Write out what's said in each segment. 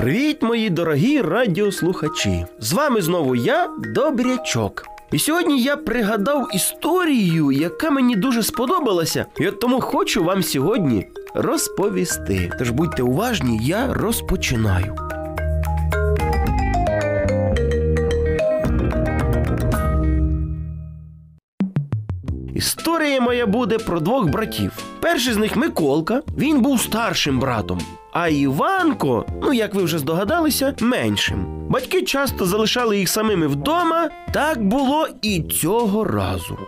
Привіт, мої дорогі радіослухачі! З вами знову я, Добрячок. І сьогодні я пригадав історію, яка мені дуже сподобалася, і от тому хочу вам сьогодні розповісти. Тож будьте уважні, я розпочинаю. Історія моя буде про двох братів. Перший з них Миколка, він був старшим братом. А Іванко, ну як ви вже здогадалися, меншим. Батьки часто залишали їх самими вдома. Так було і цього разу.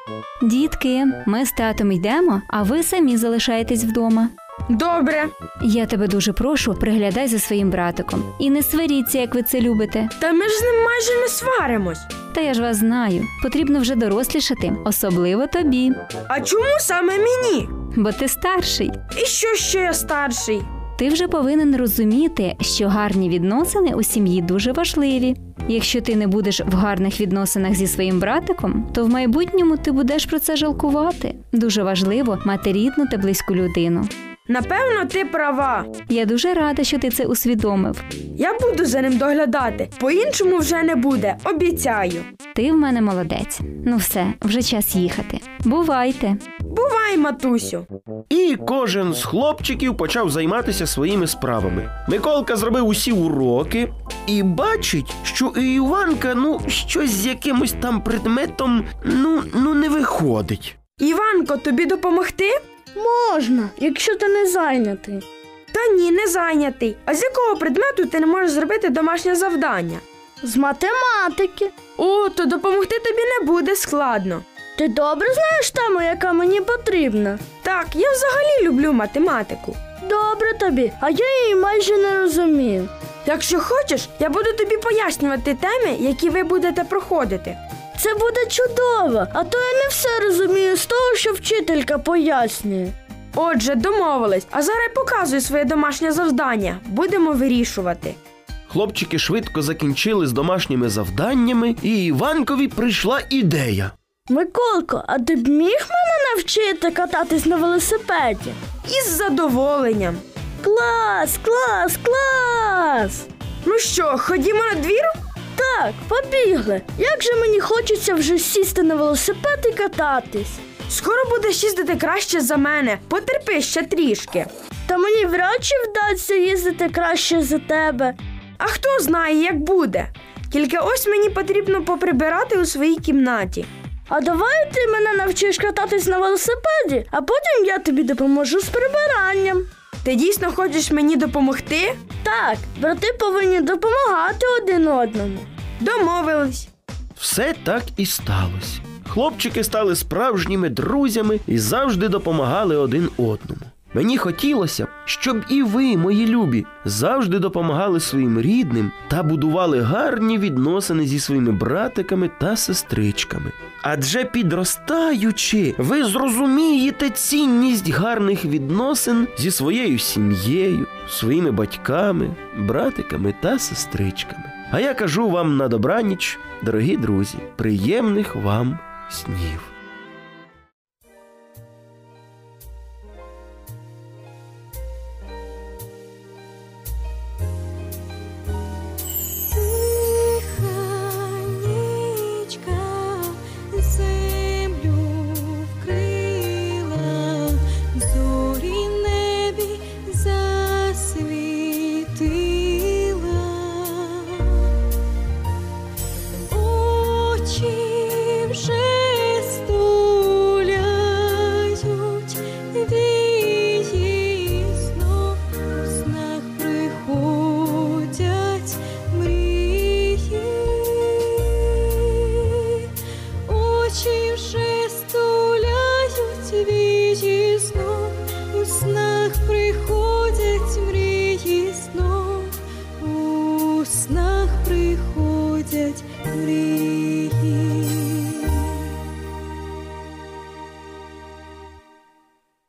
Дітки, ми з татом йдемо, а ви самі залишаєтесь вдома. Добре, Я тебе дуже прошу, приглядай за своїм братиком. І не сваріться, як ви це любите. та ми ж з ним майже не сваримось. Та я ж вас знаю. Потрібно вже дорослішати, особливо тобі, А чому саме мені? бо ти старший. І що ще я старший? Ти вже повинен розуміти, що гарні відносини у сім'ї дуже важливі. Якщо ти не будеш в гарних відносинах зі своїм братиком, то в майбутньому ти будеш про це жалкувати. Дуже важливо мати рідну та близьку людину. Напевно, ти права. Я дуже рада, що ти це усвідомив. Я буду за ним доглядати. По-іншому вже не буде, обіцяю. Ти в мене молодець. Ну все, вже час їхати. Бувайте. Бувай, матусю. І кожен з хлопчиків почав займатися своїми справами. Миколка зробив усі уроки і бачить, що і Іванка, ну, щось з якимось там предметом, ну, ну не виходить. Іванко, тобі допомогти? Можна, якщо ти не зайнятий. Та ні, не зайнятий. А з якого предмету ти не можеш зробити домашнє завдання? З математики. О, то допомогти тобі не буде складно. Ти добре знаєш тему, яка мені потрібна. Так, я взагалі люблю математику. Добре тобі, а я її майже не розумію. Якщо хочеш, я буду тобі пояснювати теми, які ви будете проходити. Це буде чудово, а то я не все розумію з того, що вчителька пояснює. Отже, домовились. А зараз показуй своє домашнє завдання. Будемо вирішувати. Хлопчики швидко закінчили з домашніми завданнями, і Іванкові прийшла ідея. Миколко, а ти б міг мене навчити кататись на велосипеді? Із задоволенням. Клас, клас, клас! Ну що, ходімо на двір? Так, побігли. Як же мені хочеться вже сісти на велосипед і кататись. Скоро будеш їздити краще за мене. Потерпи ще трішки. Та мені вряд чи вдасться їздити краще за тебе. А хто знає, як буде. Тільки ось мені потрібно поприбирати у своїй кімнаті. А давай ти мене навчиш кататись на велосипеді, а потім я тобі допоможу з прибиранням. Ти дійсно хочеш мені допомогти? Так, брати повинні допомагати один одному. Домовились. Все так і сталося. Хлопчики стали справжніми друзями і завжди допомагали один одному. Мені хотілося щоб і ви, мої любі, завжди допомагали своїм рідним та будували гарні відносини зі своїми братиками та сестричками. Адже підростаючи, ви зрозумієте цінність гарних відносин зі своєю сім'єю, своїми батьками, братиками та сестричками. А я кажу вам на добраніч, дорогі друзі, приємних вам снів. Снах приходять мрії знов, снах приходять мрії.